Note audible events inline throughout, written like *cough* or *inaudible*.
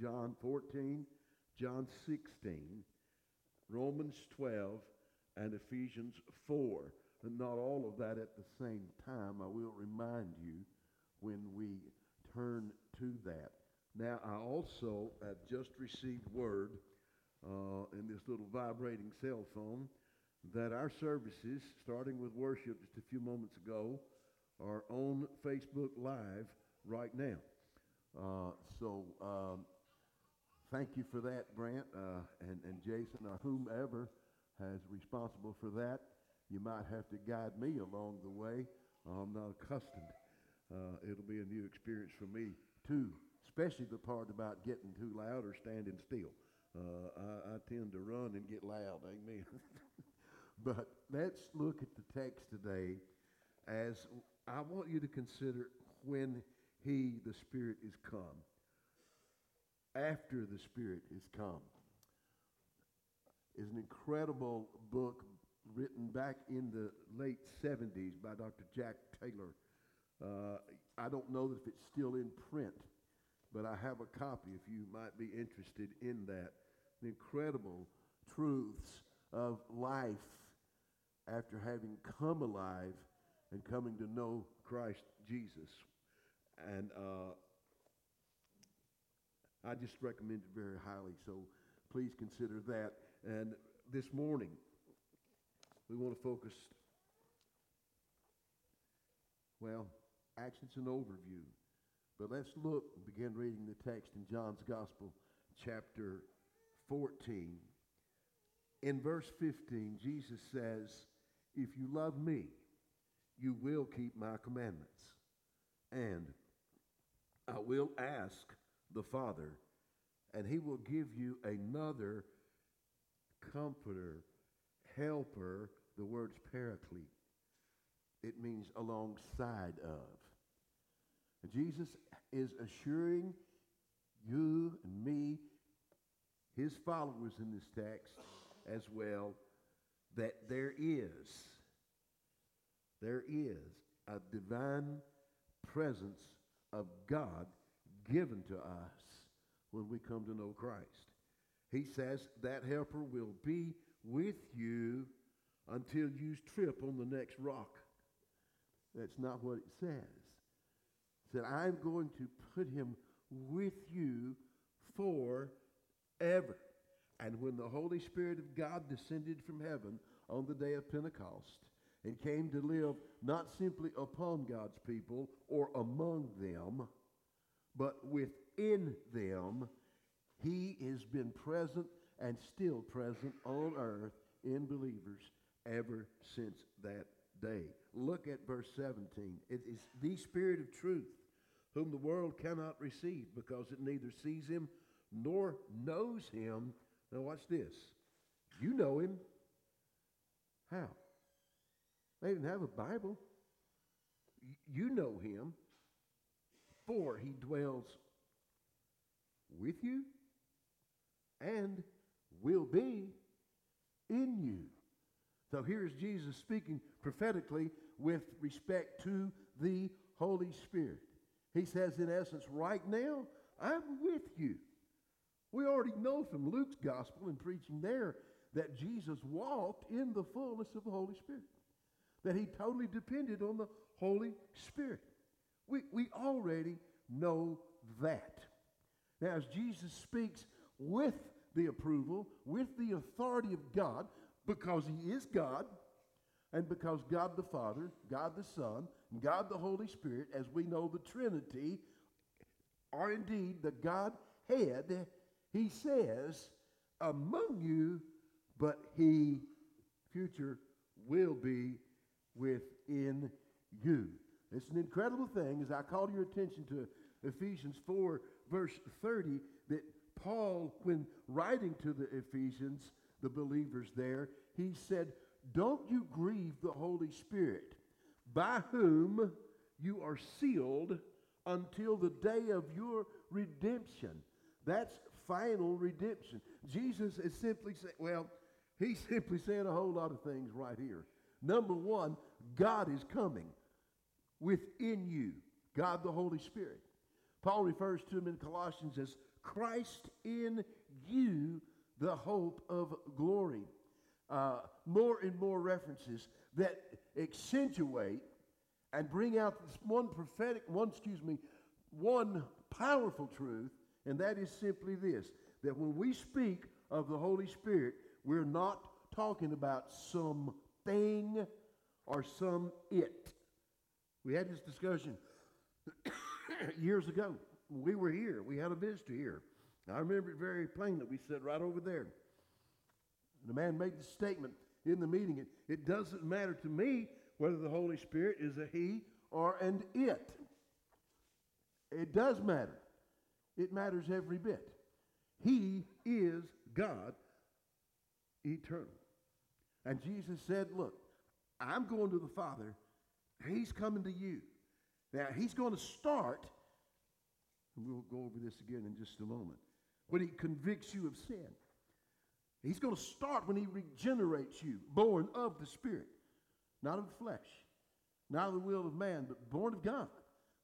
John 14, John 16, Romans 12, and Ephesians 4. And not all of that at the same time. I will remind you when we turn to that. Now, I also have just received word uh, in this little vibrating cell phone that our services, starting with worship just a few moments ago, are on Facebook Live right now. Uh, so um, thank you for that, Brant, uh, and, and Jason, or whomever has responsible for that. You might have to guide me along the way. I'm not accustomed. Uh, it'll be a new experience for me, too, especially the part about getting too loud or standing still. Uh, I, I tend to run and get loud, amen. *laughs* but let's look at the text today as I want you to consider when he, the Spirit, is come. After the Spirit is come. Is an incredible book written back in the late 70s by Dr. Jack Taylor. Uh, I don't know if it's still in print, but I have a copy if you might be interested in that. The incredible truths of life after having come alive and coming to know Christ Jesus. And uh, I just recommend it very highly, so please consider that. And this morning, we want to focus, well, actually, it's an overview. But let's look and begin reading the text in John's Gospel, chapter 14. In verse 15, Jesus says, If you love me, you will keep my commandments. And I will ask the Father, and he will give you another comforter, helper. The word's paraclete. It means alongside of. Jesus is assuring you and me, his followers in this text as well, that there is, there is a divine presence of God given to us when we come to know Christ. He says that helper will be with you until you trip on the next rock. That's not what it says. It said, I'm going to put him with you forever. And when the Holy Spirit of God descended from heaven on the day of Pentecost and came to live not simply upon God's people or among them, but within them, he has been present and still present on earth in believers ever since that day. Look at verse 17. It is the Spirit of truth, whom the world cannot receive because it neither sees him nor knows him. Now, watch this. You know him. How? They didn't have a Bible. You know him, for he dwells with you and will be in you. So here's Jesus speaking prophetically with respect to the Holy Spirit. He says, in essence, right now, I'm with you. We already know from Luke's gospel and preaching there that Jesus walked in the fullness of the Holy Spirit, that he totally depended on the Holy Spirit. We, we already know that. Now, as Jesus speaks with the approval, with the authority of God, because he is God, and because God the Father, God the Son, and God the Holy Spirit, as we know the Trinity, are indeed the Godhead, he says, among you, but he, future, will be within you. It's an incredible thing, as I call your attention to Ephesians 4, verse 30, that Paul, when writing to the Ephesians, the believers there, he said, Don't you grieve the Holy Spirit, by whom you are sealed until the day of your redemption. That's final redemption. Jesus is simply saying, well, he's *laughs* simply saying a whole lot of things right here. Number one, God is coming within you, God the Holy Spirit. Paul refers to him in Colossians as Christ in you, the hope of glory. Uh, more and more references that accentuate and bring out this one prophetic, one, excuse me, one powerful truth, and that is simply this that when we speak of the Holy Spirit, we're not talking about some thing or some it. We had this discussion *coughs* years ago. We were here. We had a visitor here. I remember it very plainly. We sat right over there. The man made the statement in the meeting. It, it doesn't matter to me whether the Holy Spirit is a he or an it. It does matter. It matters every bit. He is God eternal. And Jesus said, Look, I'm going to the Father. He's coming to you. Now, he's going to start, and we'll go over this again in just a moment, when he convicts you of sin. He's going to start when he regenerates you, born of the Spirit, not of the flesh, not of the will of man, but born of God.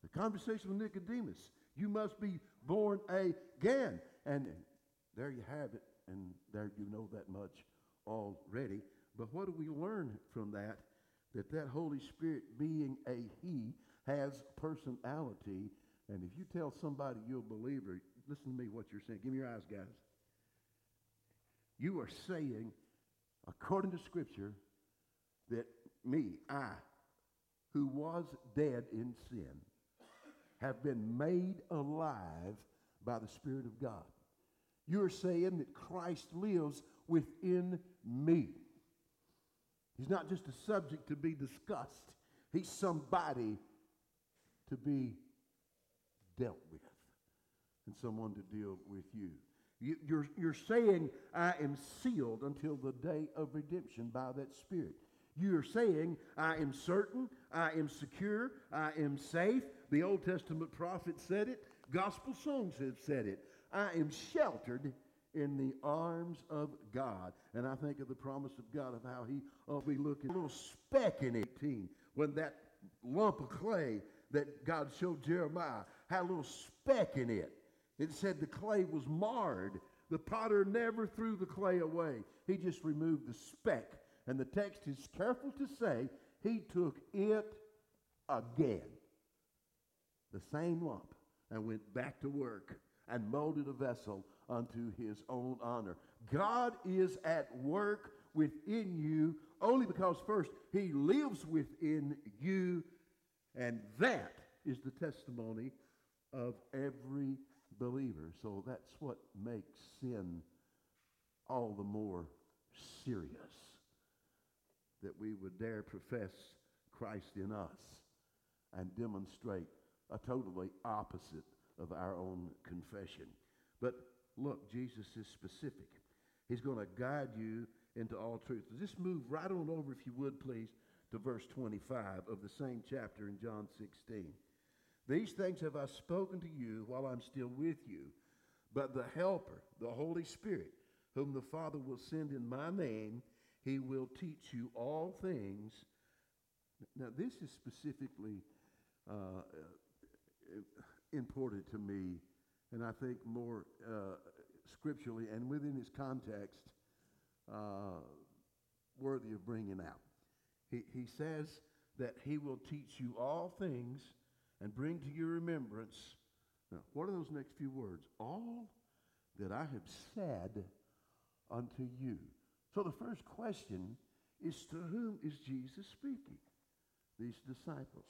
The conversation with Nicodemus, you must be born again. And there you have it, and there you know that much already. But what do we learn from that? That that Holy Spirit being a He has personality. And if you tell somebody you're a believer, listen to me what you're saying. Give me your eyes, guys. You are saying, according to Scripture, that me, I, who was dead in sin, have been made alive by the Spirit of God. You're saying that Christ lives within me. He's not just a subject to be discussed, he's somebody to be dealt with and someone to deal with you. you you're, you're saying, I am sealed until the day of redemption by that Spirit. You are saying, I am certain, I am secure, I am safe. The Old Testament prophet said it, gospel songs have said it. I am sheltered in the arms of God. And I think of the promise of God of how he oh, will be looking. A little speck in 18 when that lump of clay that God showed Jeremiah had a little speck in it. It said the clay was marred. The potter never threw the clay away. He just removed the speck and the text is careful to say he took it again, the same lump, and went back to work and molded a vessel unto his own honor. God is at work within you only because, first, he lives within you, and that is the testimony of every believer. So that's what makes sin all the more serious that we would dare profess Christ in us and demonstrate a totally opposite of our own confession. But look, Jesus is specific. He's going to guide you into all truth. Just move right on over, if you would, please, to verse 25 of the same chapter in John 16. These things have I spoken to you while I'm still with you. But the Helper, the Holy Spirit, whom the Father will send in my name, he will teach you all things. Now, this is specifically uh, uh, important to me, and I think more uh, scripturally and within its context, uh, worthy of bringing out. He, he says that he will teach you all things and bring to your remembrance. Now, what are those next few words? All that I have said unto you. So the first question is to whom is Jesus speaking? These disciples.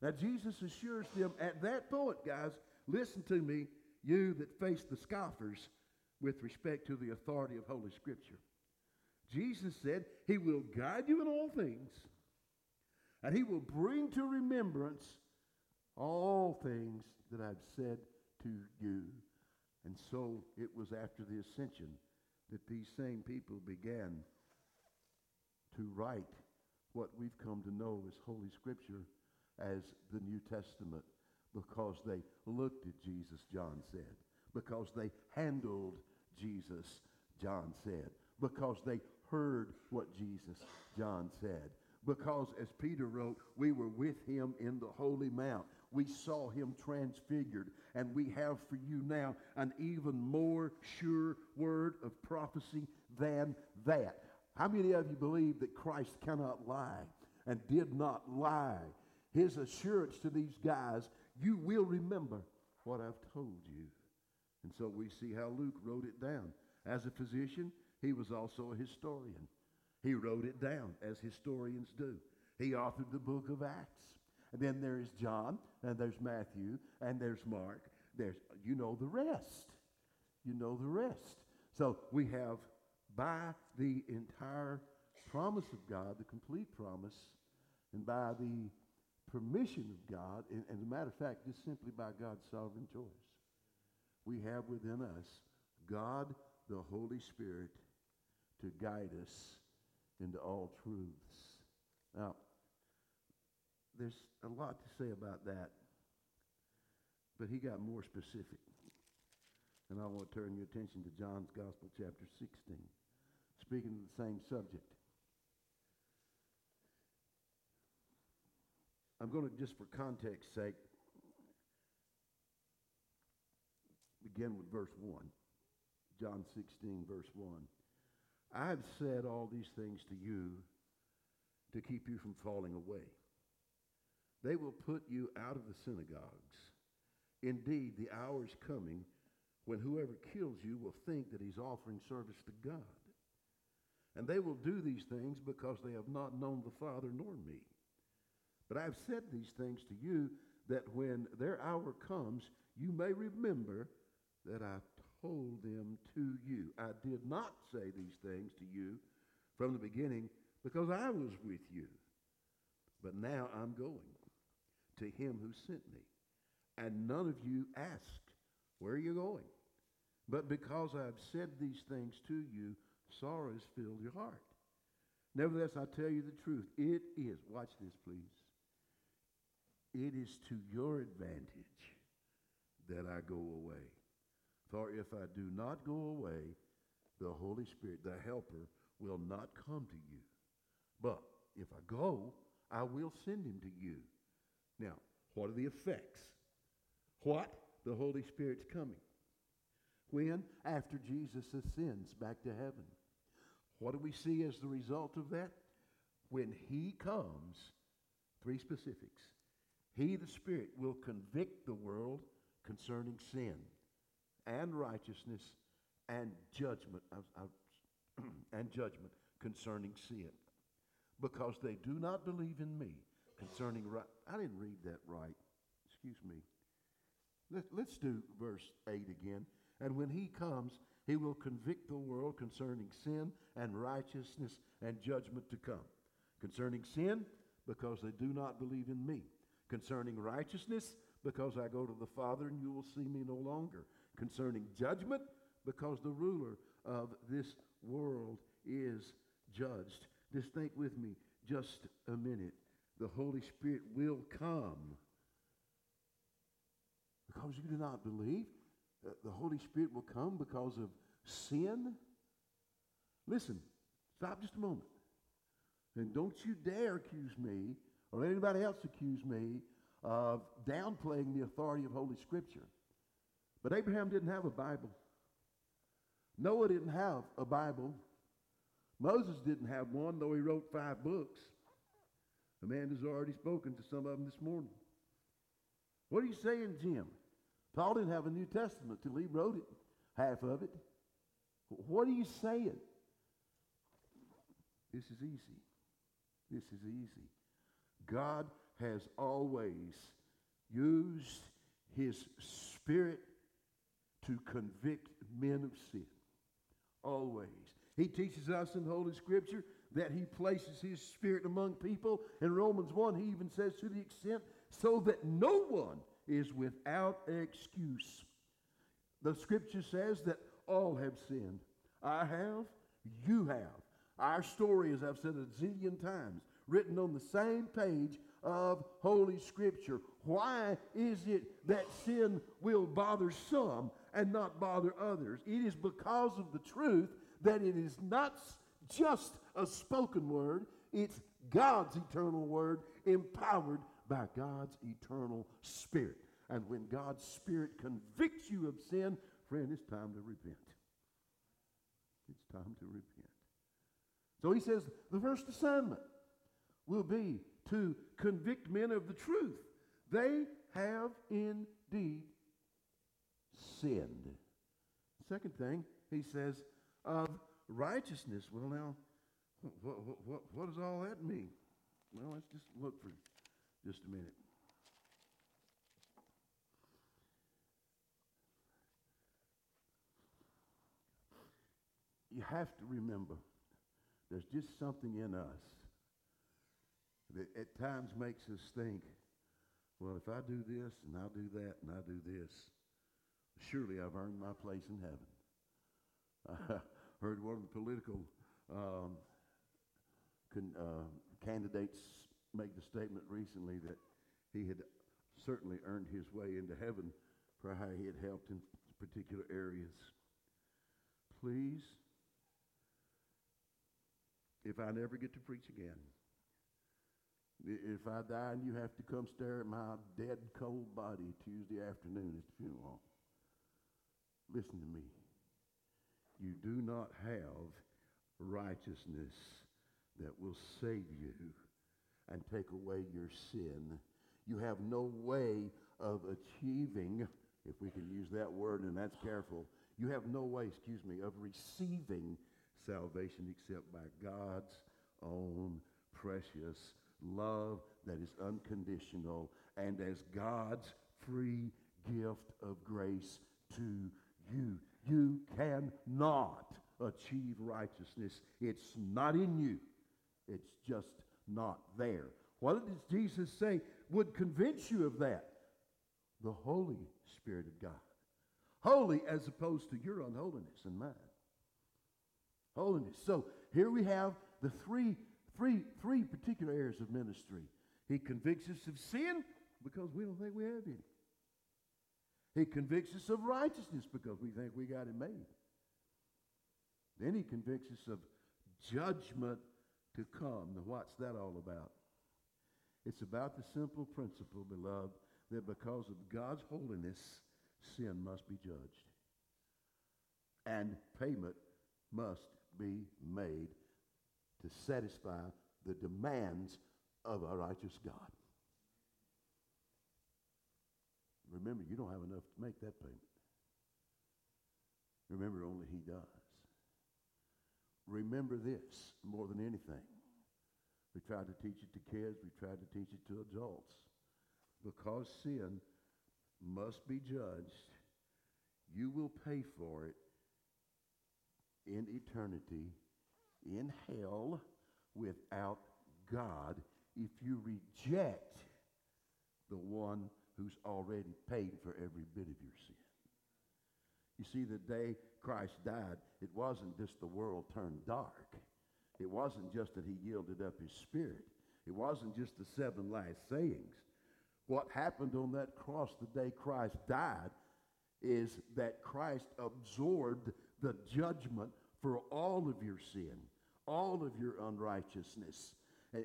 Now Jesus assures them at that point, guys, listen to me, you that face the scoffers with respect to the authority of Holy Scripture. Jesus said he will guide you in all things, and he will bring to remembrance all things that I've said to you. And so it was after the ascension that these same people began to write what we've come to know as Holy Scripture as the New Testament because they looked at Jesus, John said, because they handled Jesus, John said, because they heard what Jesus, John said, because as Peter wrote, we were with him in the holy mount. we saw him transfigured. And we have for you now an even more sure word of prophecy than that. How many of you believe that Christ cannot lie and did not lie? His assurance to these guys, you will remember what I've told you. And so we see how Luke wrote it down. As a physician, he was also a historian. He wrote it down as historians do. He authored the book of Acts. And then there's John, and there's Matthew, and there's Mark. There's, you know the rest. You know the rest. So we have, by the entire promise of God, the complete promise, and by the permission of God, and, and as a matter of fact, just simply by God's sovereign choice, we have within us God, the Holy Spirit, to guide us into all truths. Now, there's a lot to say about that, but he got more specific. And I want to turn your attention to John's Gospel, chapter 16, speaking of the same subject. I'm going to, just for context sake, begin with verse 1. John 16, verse 1. I have said all these things to you to keep you from falling away. They will put you out of the synagogues. Indeed, the hour is coming when whoever kills you will think that he's offering service to God. And they will do these things because they have not known the Father nor me. But I have said these things to you that when their hour comes, you may remember that I told them to you. I did not say these things to you from the beginning because I was with you. But now I'm going to him who sent me. And none of you asked, Where are you going? But because I have said these things to you, sorrows filled your heart. Nevertheless, I tell you the truth. It is, watch this, please. It is to your advantage that I go away. For if I do not go away, the Holy Spirit, the Helper, will not come to you. But if I go, I will send him to you. Now, what are the effects? What? The Holy Spirit's coming. When? After Jesus ascends back to heaven. What do we see as the result of that? When he comes, three specifics. He, the Spirit, will convict the world concerning sin and righteousness and judgment *clears throat* and judgment concerning sin. Because they do not believe in me concerning right i didn't read that right. Excuse me. Let, let's do verse 8 again. And when he comes he will convict the world concerning sin and righteousness and judgment to come. Concerning sin because they do not believe in me concerning righteousness because i go to the father and you will see me no longer concerning judgment because the ruler of this world is judged. Just think with me just a minute. The Holy Spirit will come because you do not believe. Uh, the Holy Spirit will come because of sin. Listen, stop just a moment. And don't you dare accuse me or anybody else accuse me of downplaying the authority of Holy Scripture. But Abraham didn't have a Bible. Noah didn't have a Bible. Moses didn't have one, though he wrote five books. Amanda's already spoken to some of them this morning. What are you saying, Jim? Paul didn't have a New Testament till he wrote it, half of it. What are you saying? This is easy. This is easy. God has always used his spirit to convict men of sin. Always. He teaches us in Holy Scripture that he places his spirit among people. In Romans 1, he even says to the extent so that no one is without excuse. The scripture says that all have sinned. I have, you have. Our story, as I've said a zillion times, written on the same page of Holy Scripture. Why is it that sin will bother some and not bother others. It is because of the truth that it is not just a spoken word, it's God's eternal word empowered by God's eternal Spirit. And when God's Spirit convicts you of sin, friend, it's time to repent. It's time to repent. So he says the first assignment will be to convict men of the truth. They have indeed sinned. Second thing, he says, of righteousness. Well, now, what, what, what does all that mean? Well, let's just look for just a minute. You have to remember there's just something in us that at times makes us think, well, if I do this and I do that and I do this, surely I've earned my place in heaven. *laughs* I heard one of the political um, con, uh, candidates make the statement recently that he had certainly earned his way into heaven for how he had helped in particular areas. Please, if I never get to preach again, if I die and you have to come stare at my dead cold body Tuesday afternoon at the funeral, listen to me. You do not have righteousness that will save you and take away your sin. You have no way of achieving, if we can use that word, and that's careful, you have no way, excuse me, of receiving salvation except by God's own precious love that is unconditional and as God's free gift of grace to you. You cannot achieve righteousness. It's not in you. It's just not there. What does Jesus say would convince you of that? The Holy Spirit of God. Holy as opposed to your unholiness and mine. Holiness. So here we have the three, three, three particular areas of ministry. He convicts us of sin because we don't think we have any. He convicts us of righteousness because we think we got it made. Then he convicts us of judgment to come. Now, what's that all about? It's about the simple principle, beloved, that because of God's holiness, sin must be judged. And payment must be made to satisfy the demands of a righteous God. Remember, you don't have enough to make that payment. Remember, only He does. Remember this more than anything. We try to teach it to kids, we try to teach it to adults. Because sin must be judged, you will pay for it in eternity, in hell, without God, if you reject the one who's already paid for every bit of your sin. You see, the day Christ died, it wasn't just the world turned dark. It wasn't just that he yielded up his spirit. It wasn't just the seven last sayings. What happened on that cross the day Christ died is that Christ absorbed the judgment for all of your sin, all of your unrighteousness.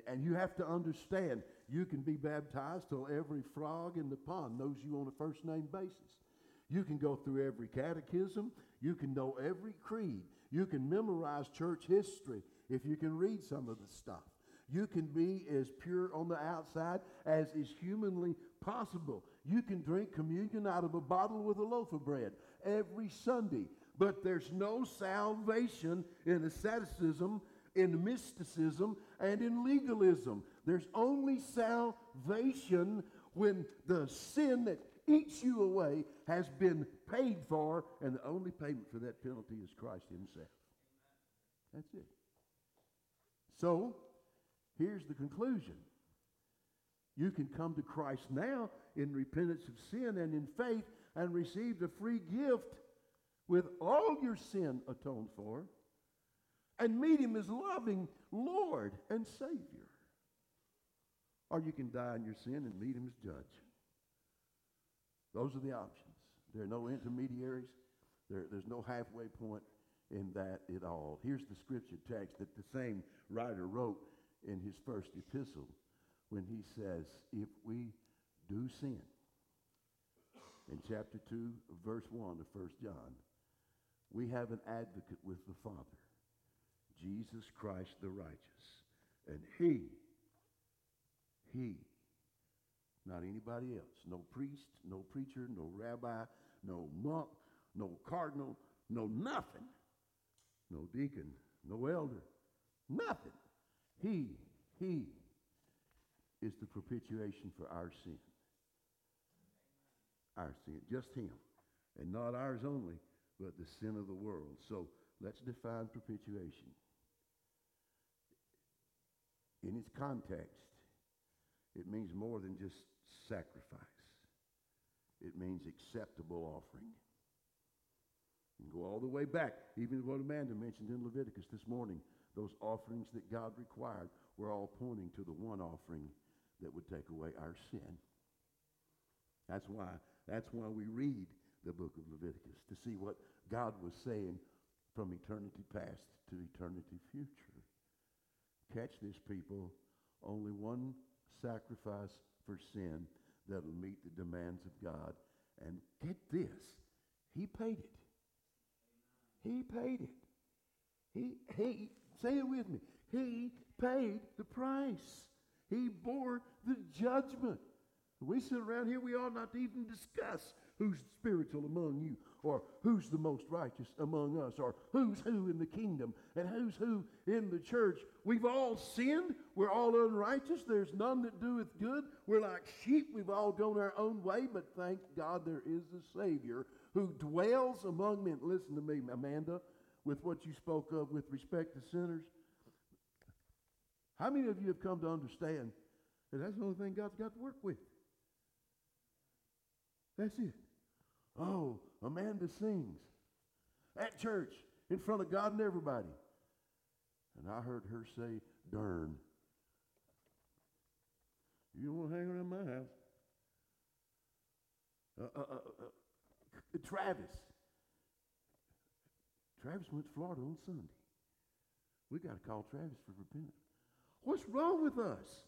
And, you have to understand, you can be baptized till every frog in the pond knows you on a first name basis. You can go through every catechism. You can know every creed. You can memorize church history if you can read some of the stuff. You can be as pure on the outside as is humanly possible. You can drink communion out of a bottle with a loaf of bread every Sunday. But there's no salvation in asceticism, in mysticism, and in legalism. There's only salvation when the sin that eats you away has been paid for, and the only payment for that penalty is Christ Himself. That's it. So, here's the conclusion. You can come to Christ now in repentance of sin and in faith and receive the free gift with all your sin atoned for and meet Him as loving Lord and Savior. Or you can die in your sin and meet Him as judge. Those are the options. There are no intermediaries. There, there's no halfway point in that at all. Here's the scripture text that the same writer wrote in his first epistle. when he says, if we do sin, in chapter 2, verse 1 of 1 John, we have an advocate with the Father, Jesus Christ the righteous. And he, he, not anybody else, no priest, no preacher, no rabbi, no monk, no cardinal, no nothing, no deacon, no elder, nothing. He, he is the propitiation for our sin. Our sin, just him. And not ours only, but the sin of the world. So let's define propitiation. In its context, it means more than just sacrifice. It means acceptable offering. Can go all the way back, even what Amanda mentioned in Leviticus this morning. Those offerings that God required were all pointing to the one offering that would take away our sin. That's why, that's why we read the book of Leviticus, to see what God was saying from eternity past to eternity future. Catch this, people. Only one sacrifice for sin that'll meet the demands of God. And get this, he paid it. He paid it. He, he, say it with me. He paid the price. He bore the judgment. We sit around here, we ought not to even discuss who's spiritual among you, or who's the most righteous among us, or who's who in the kingdom, and who's who in the church. We've all sinned. We're all unrighteous. There's none that doeth good. We're like sheep. We've all gone our own way, but thank God there is a Savior who dwells among men. Listen to me, Amanda, with what you spoke of with respect to sinners. How many of you have come to understand that that's the only thing God's got to work with? That's it. Oh, Amanda sings at church in front of God and everybody. And I heard her say, darn. You don't want to hang around my house. Uh, uh, uh, uh, Travis. Travis went to Florida on Sunday. We got to call Travis for repentance. What's wrong with us?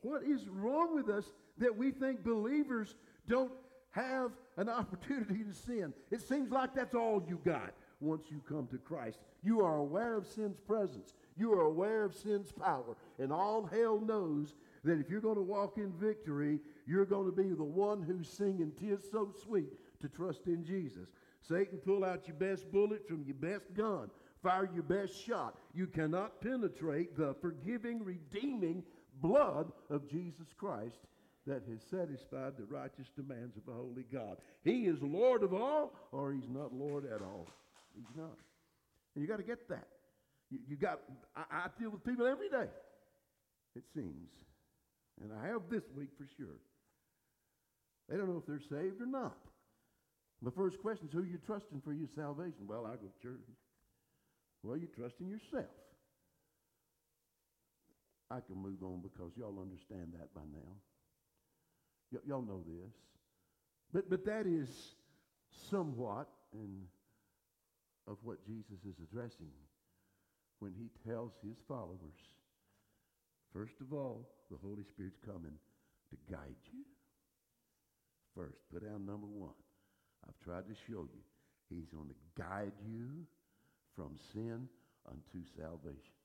What is wrong with us that we think believers don't have an opportunity to sin? It seems like that's all you got once you come to Christ. You are aware of sin's presence. You are aware of sin's power. And all hell knows that if you're going to walk in victory, you're going to be the one who's singing Tis So Sweet to trust in Jesus. Satan, pull out your best bullet from your best gun. Fire your best shot. You cannot penetrate the forgiving, redeeming blood of Jesus Christ that has satisfied the righteous demands of a holy God. He is Lord of all, or he's not Lord at all. He's not. And you got to get that. You, you got, I, I deal with people every day, it seems. And I have this week for sure. They don't know if they're saved or not. The first question is who you trusting for your salvation? Well, I go to church. Well, you trust in yourself. I can move on because y'all understand that by now. Y- y'all know this. But, but that is somewhat of what Jesus is addressing when he tells his followers, first of all, the Holy Spirit's coming to guide you. First, put down number one. I've tried to show you. He's going to guide you from sin unto salvation.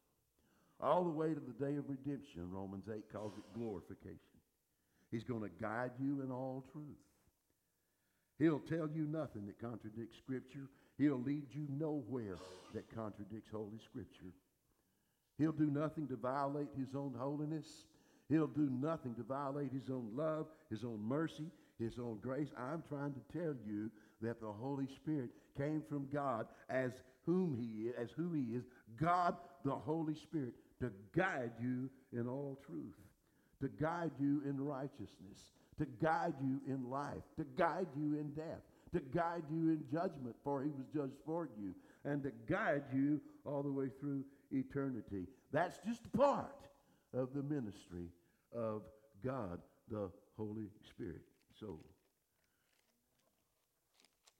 All the way to the day of redemption, Romans 8 calls it glorification. He's going to guide you in all truth. He'll tell you nothing that contradicts Scripture. He'll lead you nowhere that contradicts Holy Scripture. He'll do nothing to violate his own holiness. He'll do nothing to violate his own love, his own mercy, his own grace. I'm trying to tell you that the Holy Spirit came from God as whom he is, as who he is, God the Holy Spirit, to guide you in all truth, to guide you in righteousness, to guide you in life, to guide you in death, to guide you in judgment, for he was judged for you, and to guide you all the way through eternity. That's just a part of the ministry of God the Holy Spirit. So,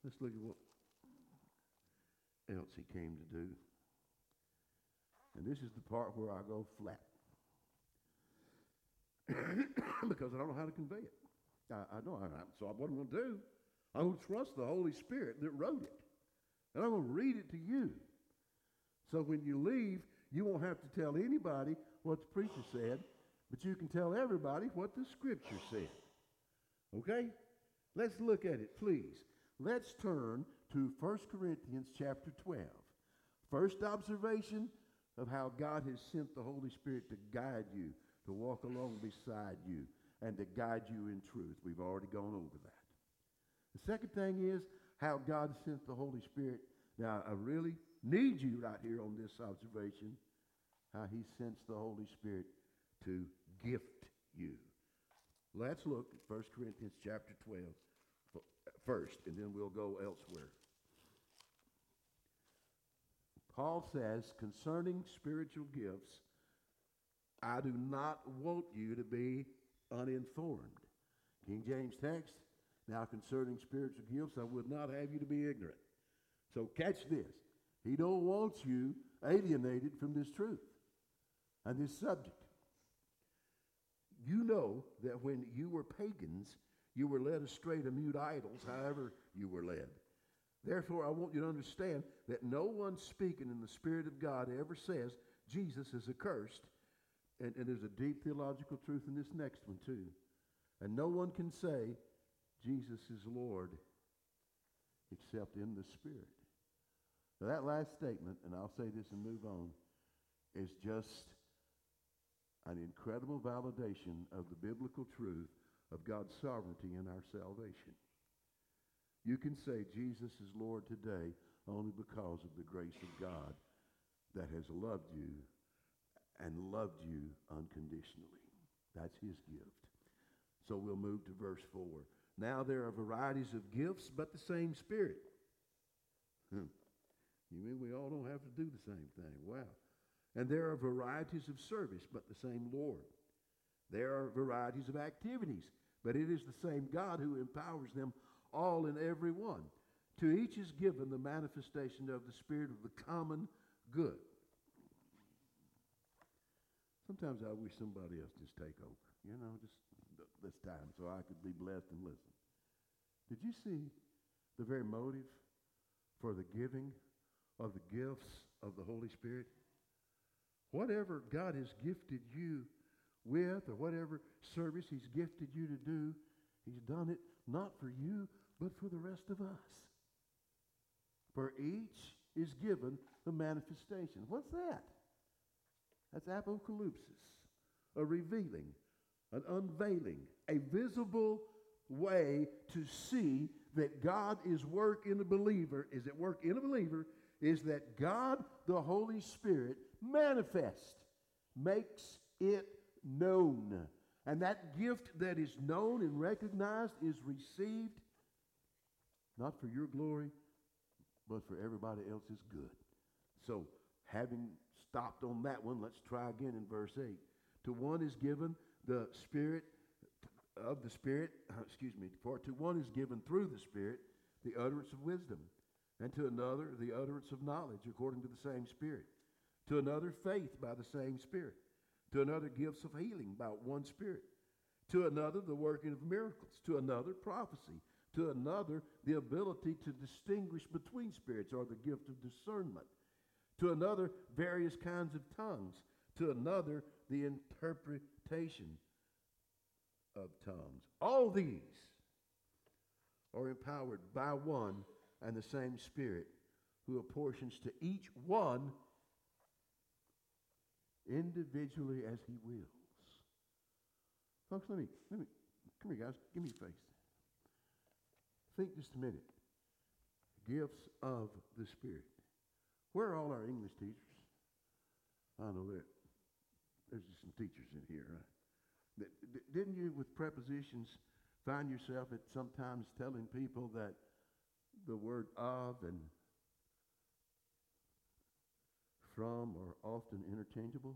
let's look at what else he came to do. And this is the part where I go flat. *coughs* because I don't know how to convey it. I, I know. I, so what I'm going to do, I'm going to trust the Holy Spirit that wrote it. And I'm going to read it to you. So when you leave, you won't have to tell anybody what the preacher said, but you can tell everybody what the scripture said. Okay? Let's look at it, please. Let's turn to 1 Corinthians chapter 12. First observation of how God has sent the Holy Spirit to guide you, to walk along beside you, and to guide you in truth. We've already gone over that. The second thing is how God sent the Holy Spirit. Now, I really need you right here on this observation, how he sends the Holy Spirit to gift you. Let's look at 1 Corinthians chapter 12 first, and then we'll go elsewhere. Paul says, concerning spiritual gifts, I do not want you to be uninformed. King James text, now concerning spiritual gifts, I would not have you to be ignorant. So catch this. He don't want you alienated from this truth and this subject. You know that when you were pagans, you were led astray to mute idols, however you were led. Therefore, I want you to understand that no one speaking in the Spirit of God ever says Jesus is accursed. And, and there's a deep theological truth in this next one, too. And no one can say Jesus is Lord except in the Spirit. Now, that last statement, and I'll say this and move on, is just an incredible validation of the biblical truth of God's sovereignty in our salvation. You can say Jesus is Lord today only because of the grace of God that has loved you and loved you unconditionally. That's his gift. So we'll move to verse 4. Now there are varieties of gifts, but the same Spirit. Hmm. You mean we all don't have to do the same thing? Wow. And there are varieties of service, but the same Lord. There are varieties of activities, but it is the same God who empowers them all and every one. To each is given the manifestation of the Spirit of the common good. Sometimes I wish somebody else just take over, you know, just this time so I could be blessed and listen. Did you see the very motive for the giving of the gifts of the Holy Spirit? Whatever God has gifted you with or whatever service he's gifted you to do, he's done it not for you, but for the rest of us. For each is given the manifestation. What's that? That's apocalypsis, a revealing, an unveiling, a visible way to see that God is work in a believer, is at work in a believer, is that God, the Holy Spirit, manifest, makes it known. And that gift that is known and recognized is received not for your glory, but for everybody else's good. So, having stopped on that one, let's try again in verse 8. To one is given the Spirit of the Spirit, *laughs* excuse me, for to one is given through the Spirit the utterance of wisdom, and to another the utterance of knowledge according to the same Spirit, to another faith by the same Spirit, to another gifts of healing by one Spirit, to another the working of miracles, to another prophecy, to another the ability to distinguish between spirits or the gift of discernment, to another various kinds of tongues, to another the interpretation of tongues. All these are empowered by one and the same Spirit who apportions to each one individually as he wills. Folks, let me, let me, come here, guys, give me a face. Think just a minute. Gifts of the Spirit. Where are all our English teachers? I know that. There's just some teachers in here, right? Didn't you, with prepositions, find yourself at sometimes telling people that the word of and from are often interchangeable?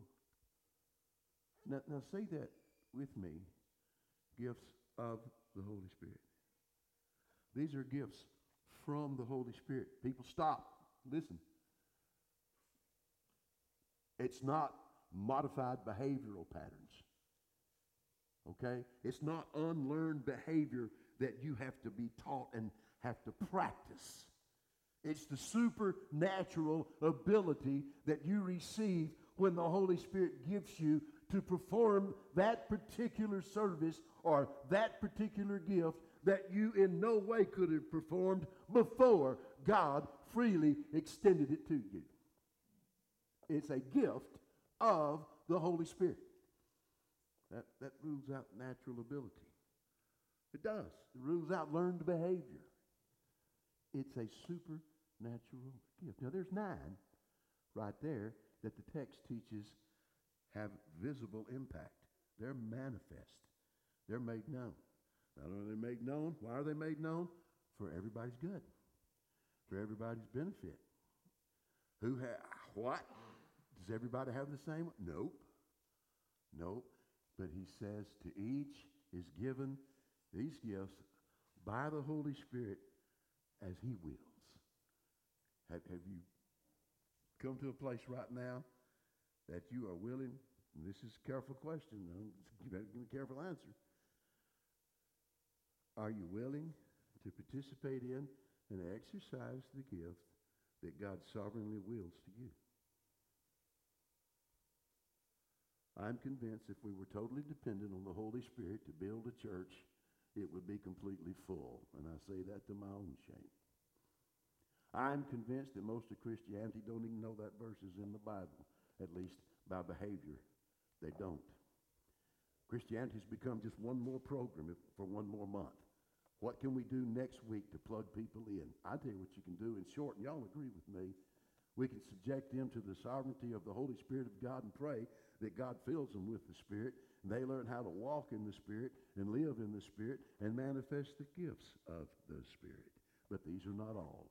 Now, now say that with me gifts of the Holy Spirit. These are gifts from the Holy Spirit. People, stop. Listen. It's not modified behavioral patterns. Okay? It's not unlearned behavior that you have to be taught and have to practice. It's the supernatural ability that you receive when the Holy Spirit gives you to perform that particular service or that particular gift that you in no way could have performed before God freely extended it to you. It's a gift of the Holy Spirit. That, that rules out natural ability. It does. It rules out learned behavior. It's a supernatural gift. Now, there's nine right there that the text teaches have visible impact. They're manifest. They're made known. Not only are they made known, why are they made known? For everybody's good, for everybody's benefit. Who ha- what? Does everybody have the same? Nope. Nope. But he says to each is given these gifts by the Holy Spirit as he wills. Have, have you come to a place right now that you are willing, this is a careful question, you better give a careful answer. Are you willing to participate in and exercise the gift that God sovereignly wills to you? I'm convinced if we were totally dependent on the Holy Spirit to build a church, it would be completely full. And I say that to my own shame. I'm convinced that most of Christianity don't even know that verse is in the Bible, at least by behavior. They don't. Christianity has become just one more program for one more month. What can we do next week to plug people in? I tell you what you can do in short, and y'all agree with me. We can subject them to the sovereignty of the Holy Spirit of God and pray that God fills them with the Spirit, they learn how to walk in the Spirit and live in the Spirit and manifest the gifts of the Spirit. But these are not all.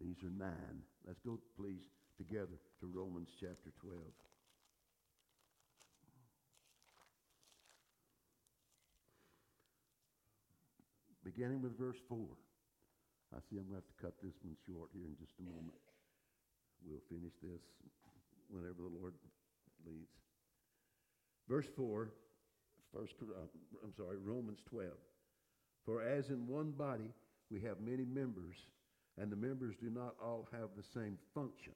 These are nine. Let's go, please, together to Romans chapter 12. Beginning with verse 4. I see I'm going to have to cut this one short here in just a moment. We'll finish this whenever the Lord leads. Verse 4, first, uh, I'm sorry, Romans 12. For as in one body we have many members, and the members do not all have the same function.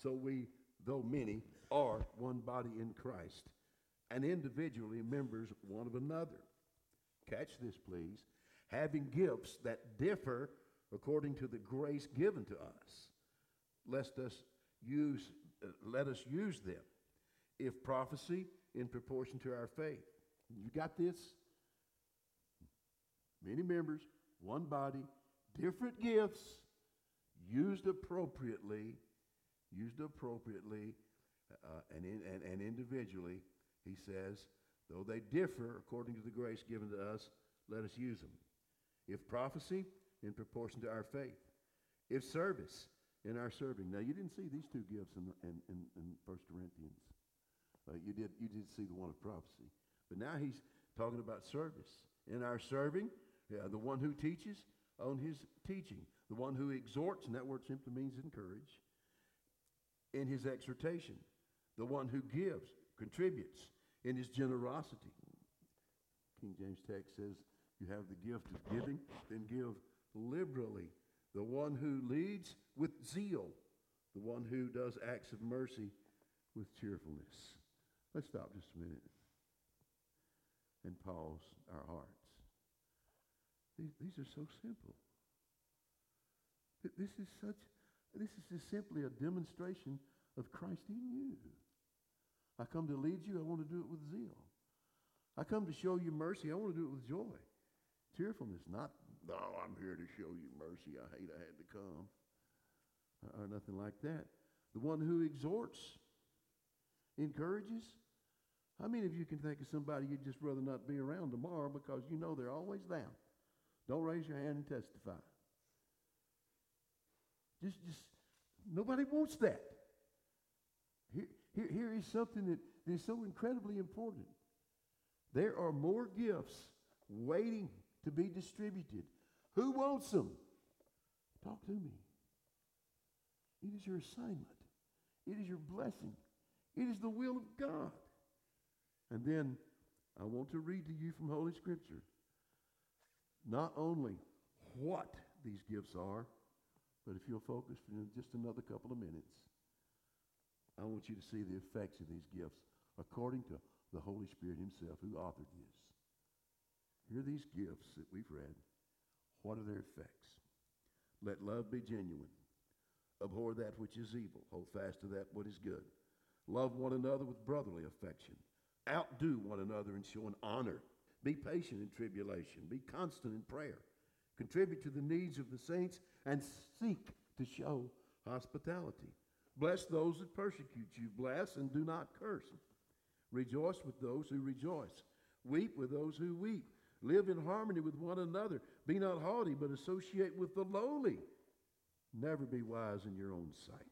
So we, though many, are one body in Christ, and individually members one of another. Catch this, please. Having gifts that differ according to the grace given to us, lest us use, uh, let us use them if prophecy in proportion to our faith. You got this? Many members, one body, different gifts, used appropriately, used appropriately uh, and, in, and, and individually, he says, though they differ according to the grace given to us, let us use them. If prophecy, in proportion to our faith. If service, in our serving. Now, you didn't see these two gifts in, in, in, in 1 Corinthians. Uh, you, did, you did see the one of prophecy. But now he's talking about service. In our serving, yeah, the one who teaches on his teaching, the one who exhorts, and that word simply means encourage, in his exhortation, the one who gives, contributes in his generosity. King James text says, you have the gift of giving, then give liberally. The one who leads with zeal, the one who does acts of mercy with cheerfulness. Let's stop just a minute and pause our hearts. These, these are so simple. This is such, this is just simply a demonstration of Christ in you. I come to lead you, I want to do it with zeal. I come to show you mercy, I want to do it with joy. Cheerfulness, not, no, I'm here to show you mercy. I hate I had to come. Or nothing like that. The one who exhorts, encourages. How many of you can think of somebody you'd just rather not be around tomorrow because you know they're always down? Don't raise your hand and testify. Just, just, nobody wants that. Here, here, here is something that is so incredibly important. There are more gifts waiting to be distributed. Who wants them? Talk to me. It is your assignment. It is your blessing. It is the will of God. And then I want to read to you from Holy Scripture not only what these gifts are, but if you'll focus for just another couple of minutes, I want you to see the effects of these gifts according to the Holy Spirit Himself who authored this. Here are these gifts that we've read. What are their effects? Let love be genuine. Abhor that which is evil. Hold fast to that what is good. Love one another with brotherly affection. Outdo one another in showing honor. Be patient in tribulation. Be constant in prayer. Contribute to the needs of the saints and seek to show hospitality. Bless those that persecute you. Bless and do not curse. Rejoice with those who rejoice. Weep with those who weep. Live in harmony with one another. Be not haughty, but associate with the lowly. Never be wise in your own sight.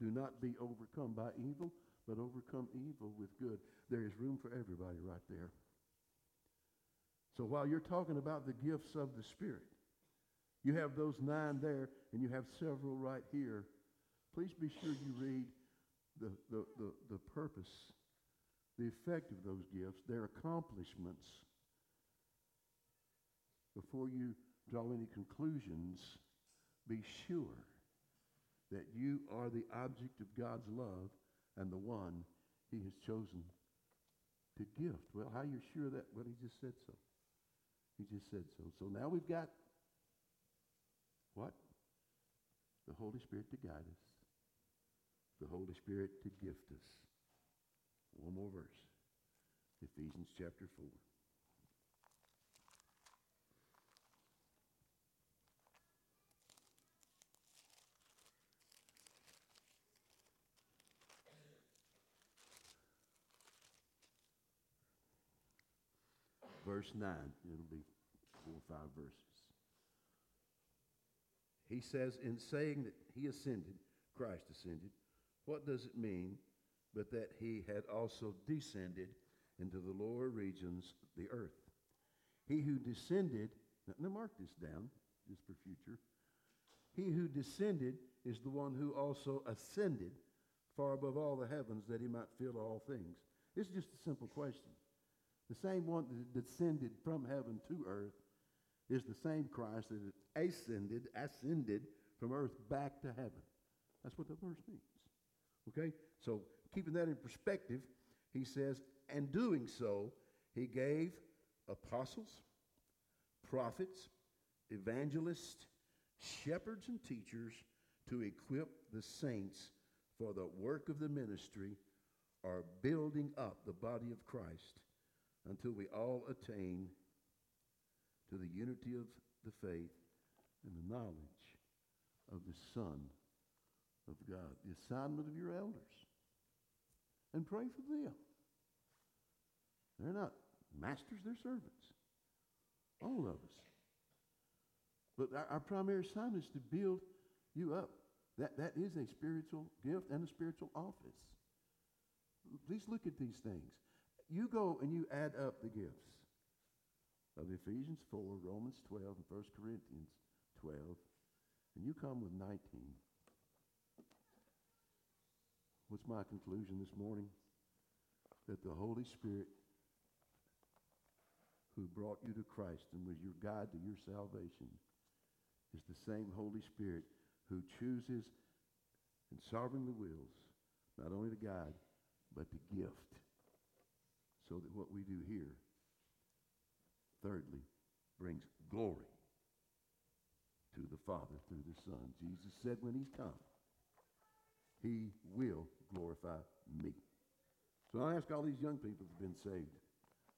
Do not be overcome by evil, but overcome evil with good. There is room for everybody right there. So while you're talking about the gifts of the Spirit, you have those nine there, and you have several right here. Please be sure you read the, the, the, the purpose, the effect of those gifts, their accomplishments, before you draw any conclusions. Be sure that you are the object of God's love and the one he has chosen to gift. Well, how you sure that? Well, he just said so. He just said so. So now we've got what? The Holy Spirit to guide us. The Holy Spirit to gift us. One more verse. Ephesians chapter 4. Verse 9. It'll be four or five verses. He says, in saying that he ascended, Christ ascended, what does it mean but that he had also descended into the lower regions, the earth? He who descended, now mark this down just for future. He who descended is the one who also ascended far above all the heavens that he might fill all things. It's just a simple question. The same one that descended from heaven to earth is the same Christ that ascended, ascended from earth back to heaven. That's what the verse means. Okay? So, keeping that in perspective, he says, and doing so, he gave apostles, prophets, evangelists, shepherds, and teachers to equip the saints for the work of the ministry or building up the body of Christ until we all attain to the unity of the faith and the knowledge of the Son of God. The assignment of your elders. And pray for them. They're not masters, they're servants. All of us. But our, our primary assignment is to build you up. That, that is a spiritual gift and a spiritual office. Please look at these things. You go and you add up the gifts of Ephesians 4, Romans 12, and 1 Corinthians 12, and you come with 19. What's my conclusion this morning? That the Holy Spirit who brought you to Christ and was your guide to your salvation is the same Holy Spirit who chooses and sovereignly wills not only to guide, but to gift. So that what we do here thirdly, brings glory to the Father through the Son. Jesus said when he's come, he will glorify me. So I ask all these young people who've been saved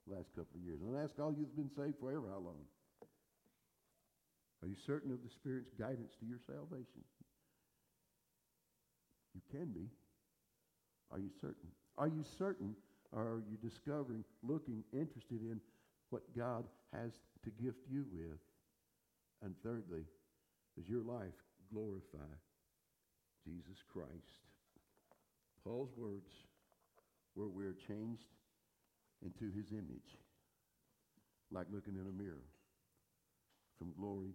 the last couple of years. And I ask all you who've been saved forever how long? Are you certain of the Spirit's guidance to your salvation? You can be. Are you certain? Are you certain are you discovering, looking, interested in what God has to gift you with. And thirdly, does your life glorify Jesus Christ? Paul's words where we're changed into his image, like looking in a mirror, from glory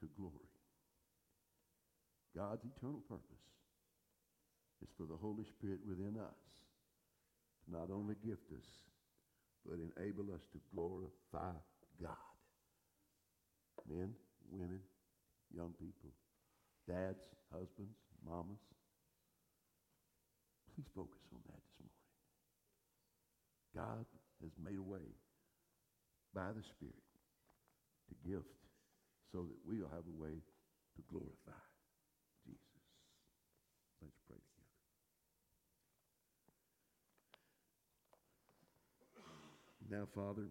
to glory. God's eternal purpose is for the Holy Spirit within us to not only gift us, but enable us to glorify God. Men, women, young people, dads, husbands, mamas, please focus on that this morning. God has made a way by the Spirit to gift so that we'll have a way to glorify Jesus. Let's pray together. Now, Father,